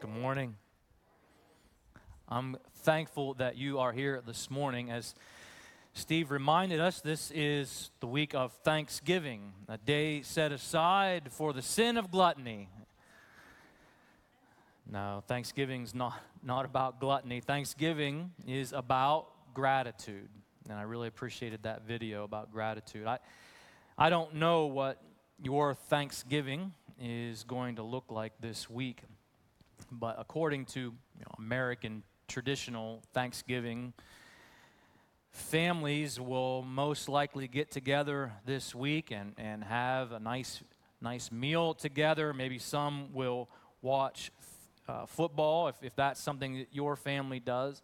Good morning. I'm thankful that you are here this morning. As Steve reminded us, this is the week of Thanksgiving, a day set aside for the sin of gluttony. No, Thanksgiving's not, not about gluttony. Thanksgiving is about gratitude. And I really appreciated that video about gratitude. I, I don't know what your Thanksgiving is going to look like this week, but according to you know, American traditional Thanksgiving, families will most likely get together this week and, and have a nice, nice meal together. Maybe some will watch uh, football if, if that's something that your family does.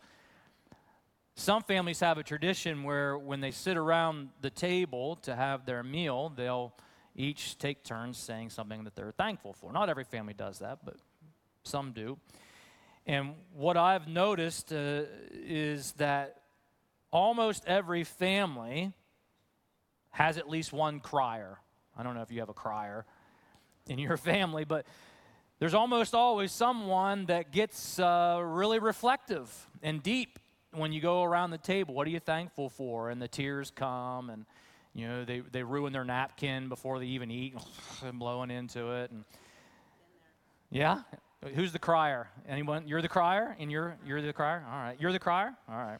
Some families have a tradition where when they sit around the table to have their meal, they'll each take turns saying something that they're thankful for. Not every family does that, but some do. And what I've noticed uh, is that almost every family has at least one crier. I don't know if you have a crier in your family, but there's almost always someone that gets uh, really reflective and deep when you go around the table, what are you thankful for? And the tears come, and you know they, they ruin their napkin before they even eat, and blowing into it. And yeah, who's the crier? Anyone? You're the crier, and you're you're the crier. All right, you're the crier. All right.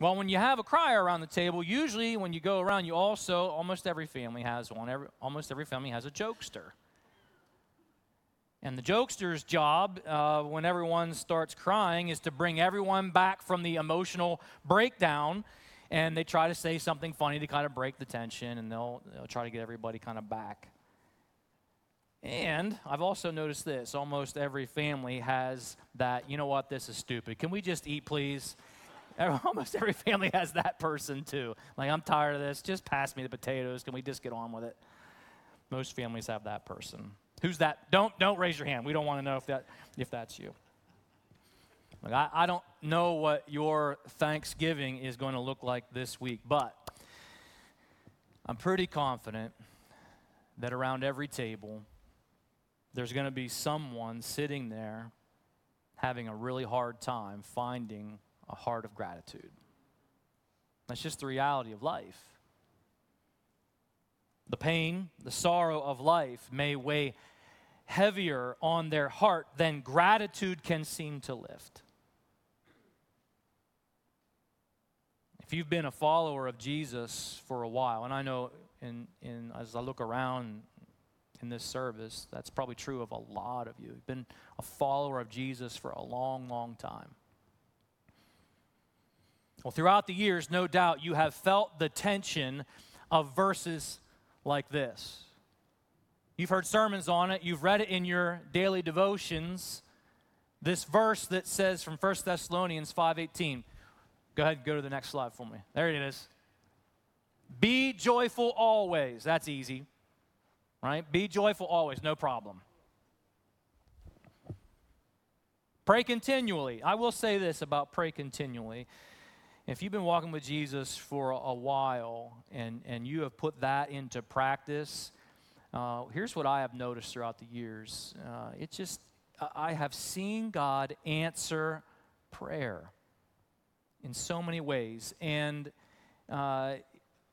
Well, when you have a crier around the table, usually when you go around, you also almost every family has one. Every, almost every family has a jokester. And the jokester's job, uh, when everyone starts crying, is to bring everyone back from the emotional breakdown. And they try to say something funny to kind of break the tension, and they'll, they'll try to get everybody kind of back. And I've also noticed this almost every family has that, you know what, this is stupid. Can we just eat, please? Almost every family has that person too. Like, I'm tired of this. Just pass me the potatoes. Can we just get on with it? Most families have that person. Who's that? Don't don't raise your hand. We don't want to know if that if that's you. Like I, I don't know what your Thanksgiving is going to look like this week, but I'm pretty confident that around every table there's going to be someone sitting there having a really hard time finding a heart of gratitude. That's just the reality of life. The pain, the sorrow of life may weigh heavier on their heart than gratitude can seem to lift. If you've been a follower of Jesus for a while, and I know in, in, as I look around in this service, that's probably true of a lot of you. You've been a follower of Jesus for a long, long time. Well, throughout the years, no doubt you have felt the tension of verses like this. You've heard sermons on it, you've read it in your daily devotions. This verse that says from 1 Thessalonians 5:18. Go ahead and go to the next slide for me. There it is. Be joyful always. That's easy. Right? Be joyful always, no problem. Pray continually. I will say this about pray continually. If you've been walking with Jesus for a while and, and you have put that into practice, uh, here's what I have noticed throughout the years. Uh, it's just, I have seen God answer prayer in so many ways. And uh,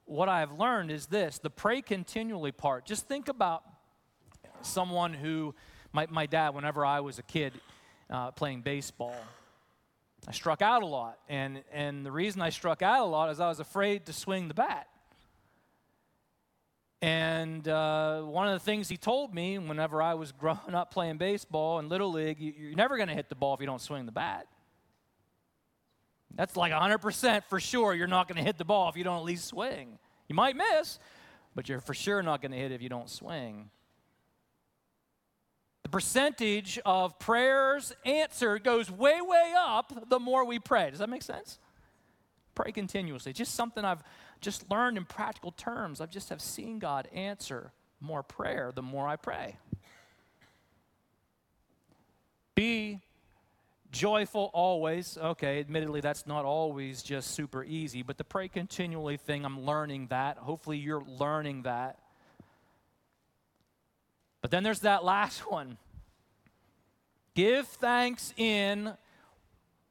what I have learned is this the pray continually part. Just think about someone who, my, my dad, whenever I was a kid uh, playing baseball, I struck out a lot. And, and the reason I struck out a lot is I was afraid to swing the bat. And uh, one of the things he told me whenever I was growing up playing baseball in Little League, you, are never going to hit the ball if you don't swing the bat. That's like 100% for sure you're not going to hit the ball if you don't at least swing. You might miss, but you're for sure not going to hit it if you don't swing. The percentage of prayers answered goes way, way up the more we pray. Does that make sense? Pray continuously. Just something I've just learned in practical terms. I've just have seen God answer more prayer the more I pray. Be joyful always. Okay, admittedly, that's not always just super easy, but the pray continually thing, I'm learning that. Hopefully, you're learning that. But then there's that last one Give thanks in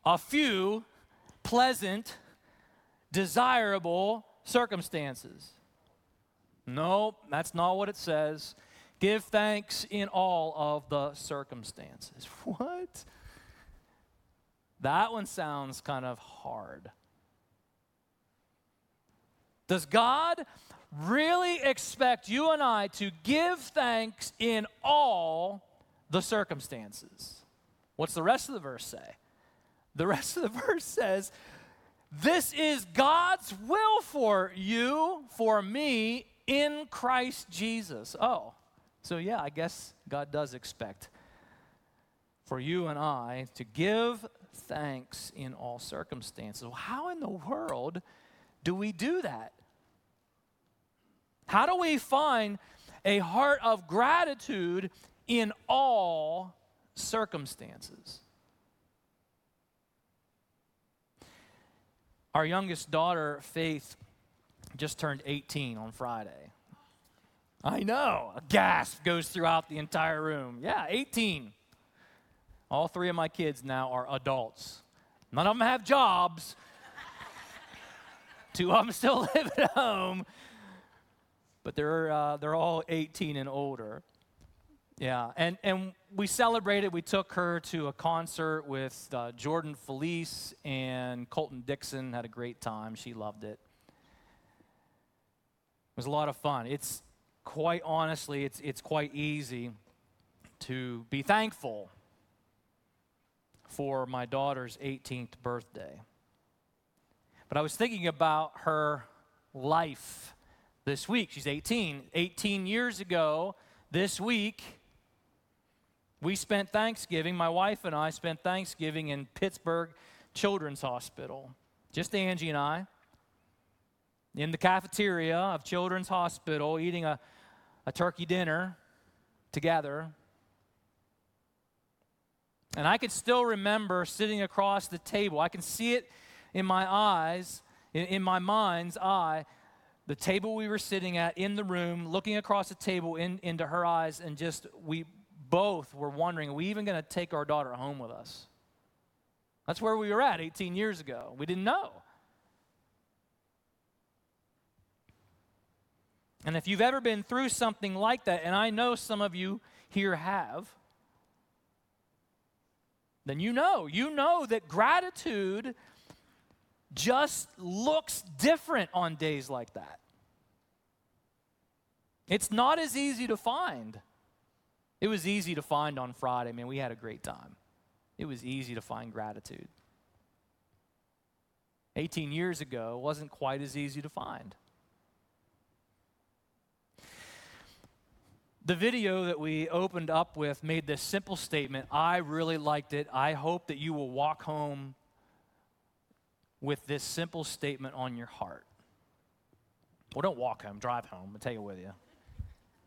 a few pleasant, desirable circumstances. No, that's not what it says. Give thanks in all of the circumstances. What? That one sounds kind of hard. Does God really expect you and I to give thanks in all the circumstances? What's the rest of the verse say? The rest of the verse says, This is God's will for you, for me, in Christ Jesus. Oh, so yeah, I guess God does expect for you and I to give thanks in all circumstances. Well, how in the world do we do that? How do we find a heart of gratitude in all circumstances? Our youngest daughter, Faith, just turned 18 on Friday. I know, a gasp goes throughout the entire room. Yeah, 18. All three of my kids now are adults. None of them have jobs. Two of them still live at home, but they're, uh, they're all 18 and older. Yeah, and, and we celebrated. We took her to a concert with uh, Jordan Feliz and Colton Dixon. Had a great time. She loved it. It was a lot of fun. It's quite honestly, it's, it's quite easy to be thankful for my daughter's 18th birthday. But I was thinking about her life this week. She's 18. 18 years ago, this week, we spent Thanksgiving, my wife and I spent Thanksgiving in Pittsburgh Children's Hospital. Just Angie and I. In the cafeteria of Children's Hospital, eating a, a turkey dinner together. And I can still remember sitting across the table. I can see it in my eyes, in, in my mind's eye, the table we were sitting at in the room, looking across the table in, into her eyes, and just we both were wondering, are we even going to take our daughter home with us? That's where we were at 18 years ago. We didn't know. And if you've ever been through something like that, and I know some of you here have, then you know. You know that gratitude just looks different on days like that. It's not as easy to find. It was easy to find on Friday. Man, we had a great time. It was easy to find gratitude. 18 years ago wasn't quite as easy to find. The video that we opened up with made this simple statement. I really liked it. I hope that you will walk home with this simple statement on your heart. Well, don't walk home, drive home. I'll take it with you.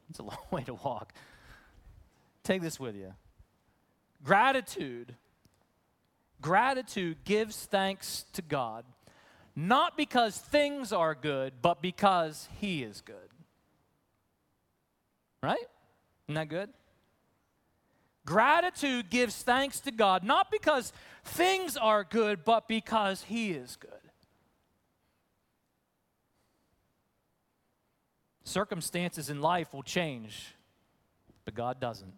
It's a long way to walk. Take this with you. Gratitude. Gratitude gives thanks to God, not because things are good, but because He is good. Right? Isn't that good? Gratitude gives thanks to God, not because things are good, but because He is good. Circumstances in life will change, but God doesn't.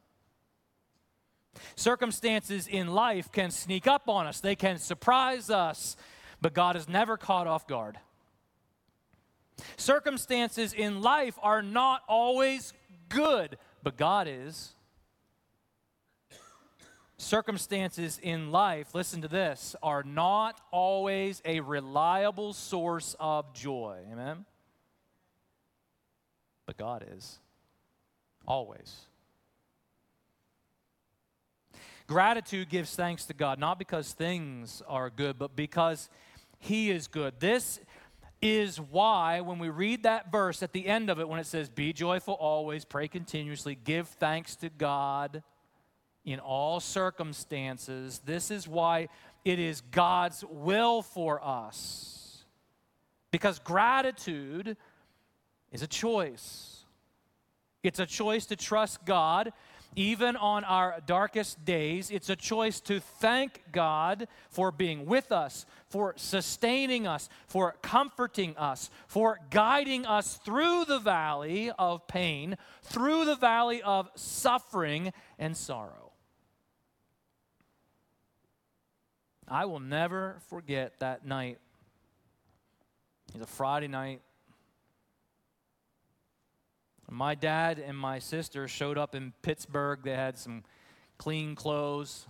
Circumstances in life can sneak up on us, they can surprise us, but God is never caught off guard. Circumstances in life are not always good, but God is. Circumstances in life, listen to this, are not always a reliable source of joy. Amen? But God is. Always. Gratitude gives thanks to God, not because things are good, but because He is good. This is why, when we read that verse at the end of it, when it says, Be joyful always, pray continuously, give thanks to God in all circumstances, this is why it is God's will for us. Because gratitude is a choice. It's a choice to trust God even on our darkest days. It's a choice to thank God for being with us, for sustaining us, for comforting us, for guiding us through the valley of pain, through the valley of suffering and sorrow. I will never forget that night. It was a Friday night. My dad and my sister showed up in Pittsburgh. They had some clean clothes,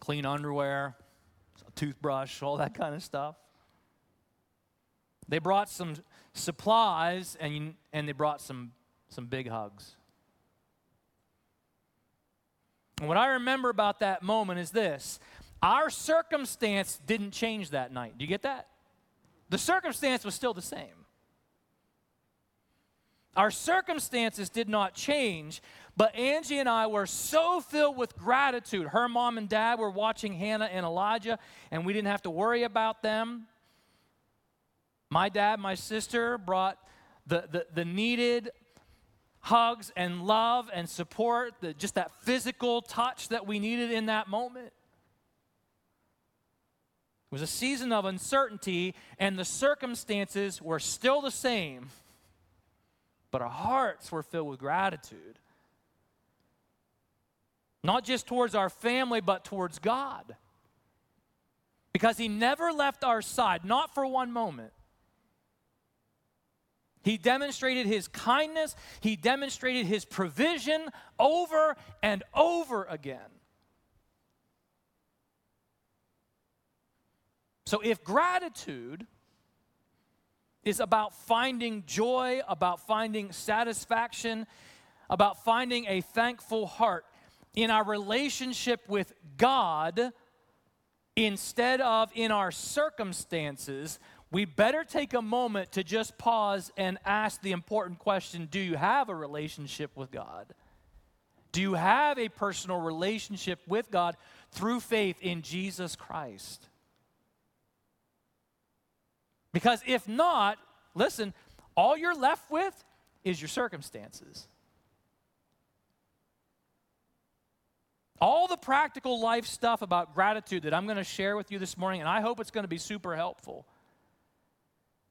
clean underwear, a toothbrush, all that kind of stuff. They brought some supplies and, and they brought some, some big hugs. And what I remember about that moment is this our circumstance didn't change that night. Do you get that? The circumstance was still the same. Our circumstances did not change, but Angie and I were so filled with gratitude. Her mom and dad were watching Hannah and Elijah, and we didn't have to worry about them. My dad, my sister brought the, the, the needed hugs and love and support, the, just that physical touch that we needed in that moment. It was a season of uncertainty, and the circumstances were still the same but our hearts were filled with gratitude. Not just towards our family, but towards God. Because He never left our side, not for one moment. He demonstrated His kindness, He demonstrated His provision over and over again. So, if gratitude is about finding joy, about finding satisfaction, about finding a thankful heart in our relationship with God instead of in our circumstances, we better take a moment to just pause and ask the important question Do you have a relationship with God? Do you have a personal relationship with God through faith in Jesus Christ? Because if not, listen, all you're left with is your circumstances. All the practical life stuff about gratitude that I'm going to share with you this morning, and I hope it's going to be super helpful.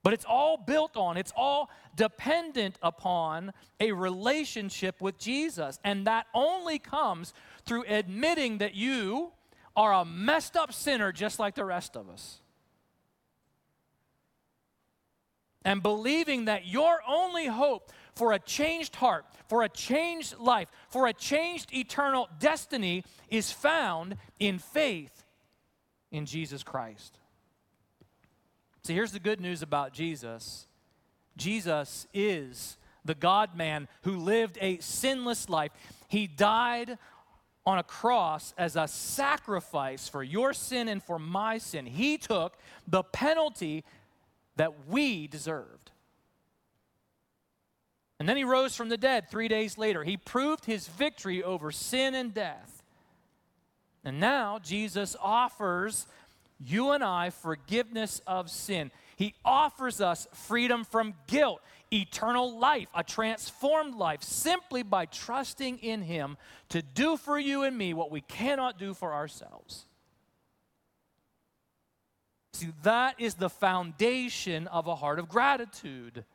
But it's all built on, it's all dependent upon a relationship with Jesus. And that only comes through admitting that you are a messed up sinner just like the rest of us. And believing that your only hope for a changed heart, for a changed life, for a changed eternal destiny is found in faith in Jesus Christ. See, here's the good news about Jesus Jesus is the God man who lived a sinless life. He died on a cross as a sacrifice for your sin and for my sin. He took the penalty that we deserved. And then he rose from the dead three days later. He proved his victory over sin and death. And now Jesus offers you and I forgiveness of sin. He offers us freedom from guilt, eternal life, a transformed life, simply by trusting in Him to do for you and me what we cannot do for ourselves. See, that is the foundation of a heart of gratitude.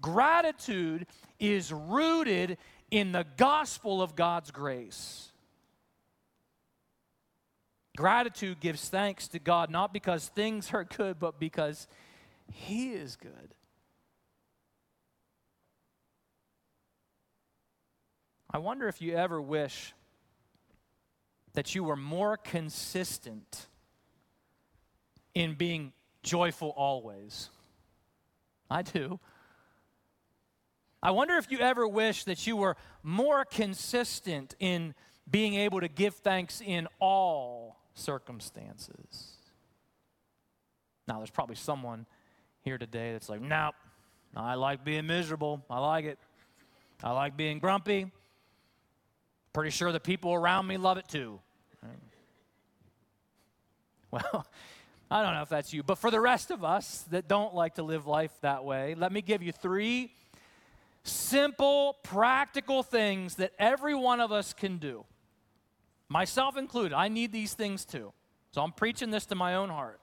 Gratitude is rooted in the gospel of God's grace. Gratitude gives thanks to God not because things are good, but because He is good. I wonder if you ever wish that you were more consistent in being joyful always. I do. I wonder if you ever wish that you were more consistent in being able to give thanks in all circumstances. Now, there's probably someone here today that's like, nope, I like being miserable. I like it. I like being grumpy. Pretty sure the people around me love it too. Well, I don't know if that's you, but for the rest of us that don't like to live life that way, let me give you three simple, practical things that every one of us can do. Myself included, I need these things too. So I'm preaching this to my own heart.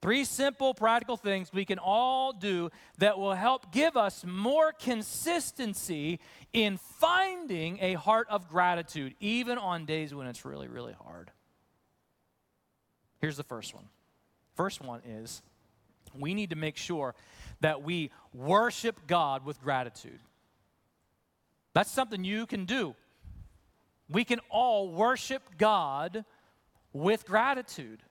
Three simple, practical things we can all do that will help give us more consistency in finding a heart of gratitude, even on days when it's really, really hard. Here's the first one. First one is we need to make sure that we worship God with gratitude. That's something you can do. We can all worship God with gratitude.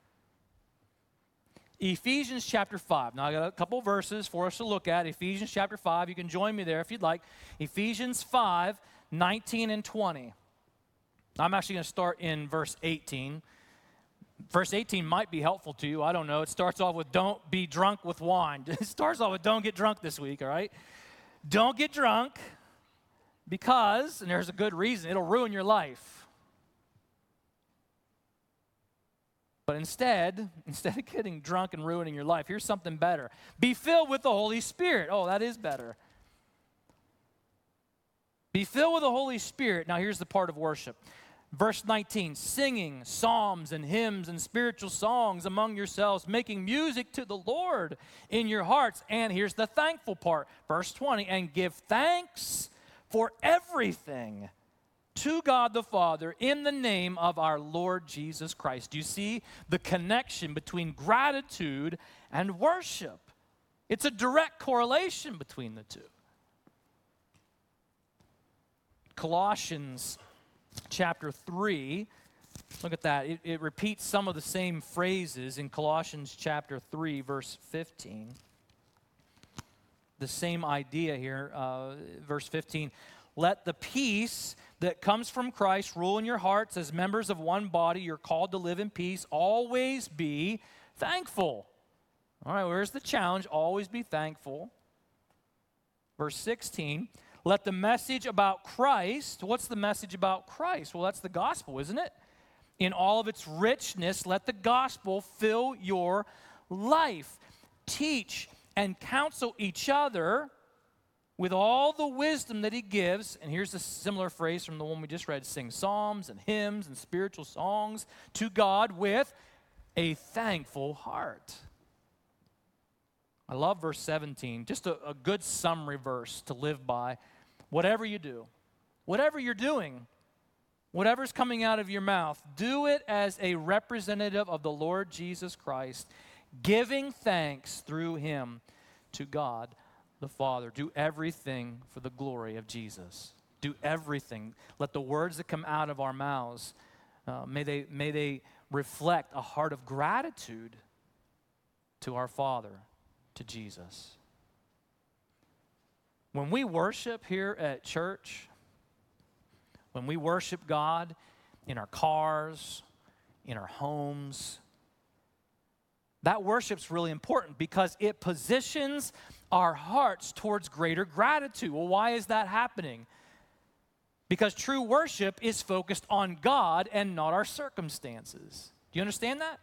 Ephesians chapter 5. Now, I got a couple verses for us to look at. Ephesians chapter 5. You can join me there if you'd like. Ephesians 5, 19 and 20. I'm actually going to start in verse 18. Verse 18 might be helpful to you. I don't know. It starts off with don't be drunk with wine. It starts off with don't get drunk this week, all right? Don't get drunk because, and there's a good reason, it'll ruin your life. But instead, instead of getting drunk and ruining your life, here's something better. Be filled with the Holy Spirit. Oh, that is better. Be filled with the Holy Spirit. Now, here's the part of worship. Verse 19, singing psalms and hymns and spiritual songs among yourselves, making music to the Lord in your hearts. And here's the thankful part. Verse 20, and give thanks for everything to God the Father in the name of our Lord Jesus Christ. Do you see the connection between gratitude and worship? It's a direct correlation between the two. Colossians chapter 3. Look at that. It, it, repeats some of the same phrases in Colossians chapter 3, verse 15. The same idea here, uh, verse 15. Let the peace that comes from Christ rule in your hearts as members of one body. You're called to live in peace. Always be thankful. All right, where's the challenge? Always be thankful. Verse 16. Let the message about Christ, what's the message about Christ? Well, that's the gospel, isn't it? In all of its richness, let the gospel fill your life. Teach and counsel each other with all the wisdom that he gives. And here's a similar phrase from the one we just read sing psalms and hymns and spiritual songs to God with a thankful heart. I love verse 17, just a, a good summary verse to live by whatever you do, whatever you're doing, whatever's coming out of your mouth, do it as a representative of the Lord Jesus Christ, giving thanks through him to God the Father. Do everything for the glory of Jesus. Do everything. Let the words that come out of our mouths, uh, may, they, may they reflect a heart of gratitude to our Father, to Jesus. When we worship here at church, when we worship God in our cars, in our homes, that worship's really important because it positions our hearts towards greater gratitude. Well, why is that happening? Because true worship is focused on God and not our circumstances. Do you understand that?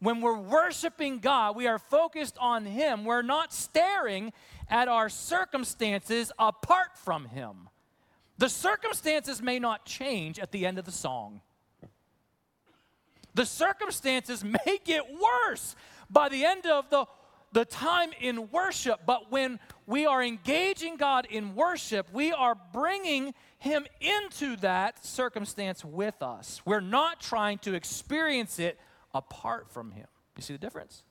When we're worshiping God, we are focused on Him. We're not staring at our circumstances apart from Him. The circumstances may not change at the end of the song. The circumstances may get worse by the end of the, the time in worship, but when we are engaging God in worship, we are bringing Him into that circumstance with us. We're not trying to experience it apart from Him. You see the difference?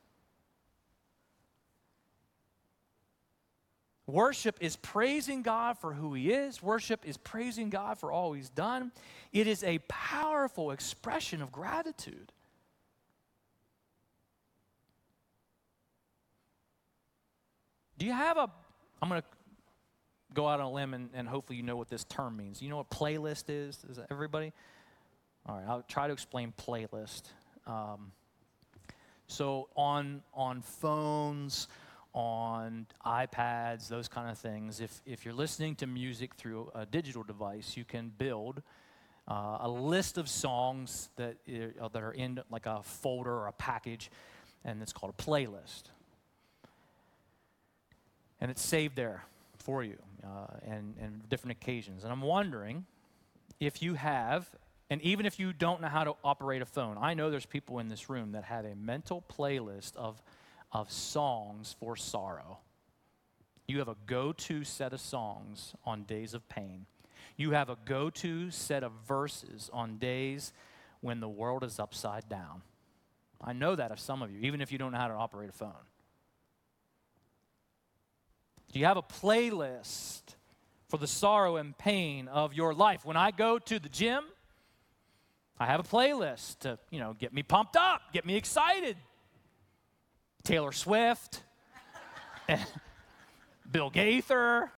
Worship is praising God for who He is. Worship is praising God for all He's done. It is a powerful expression of gratitude. Do you have a, I'm going to go out on a limb and, and hopefully you know what this term means. You know what playlist is? Is everybody? All right, I'll try to explain playlist. Um, so on, on phones, on iPads, those kind of things. If, if you're listening to music through a digital device, you can build uh, a list of songs that, uh, that are in like a folder or a package, and it's called a playlist. And it's saved there for you uh, and, and different occasions. And I'm wondering if you have, and even if you don't know how to operate a phone, I know there's people in this room that have a mental playlist of, of songs for sorrow. You have a go to set of songs on days of pain. You have a go to set of verses on days when the world is upside down. I know that of some of you, even if you don't know how to operate a phone. Do you have a playlist for the sorrow and pain of your life? When I go to the gym, I have a playlist to, you know, get me pumped up, get me excited. Taylor Swift, Bill Gaither,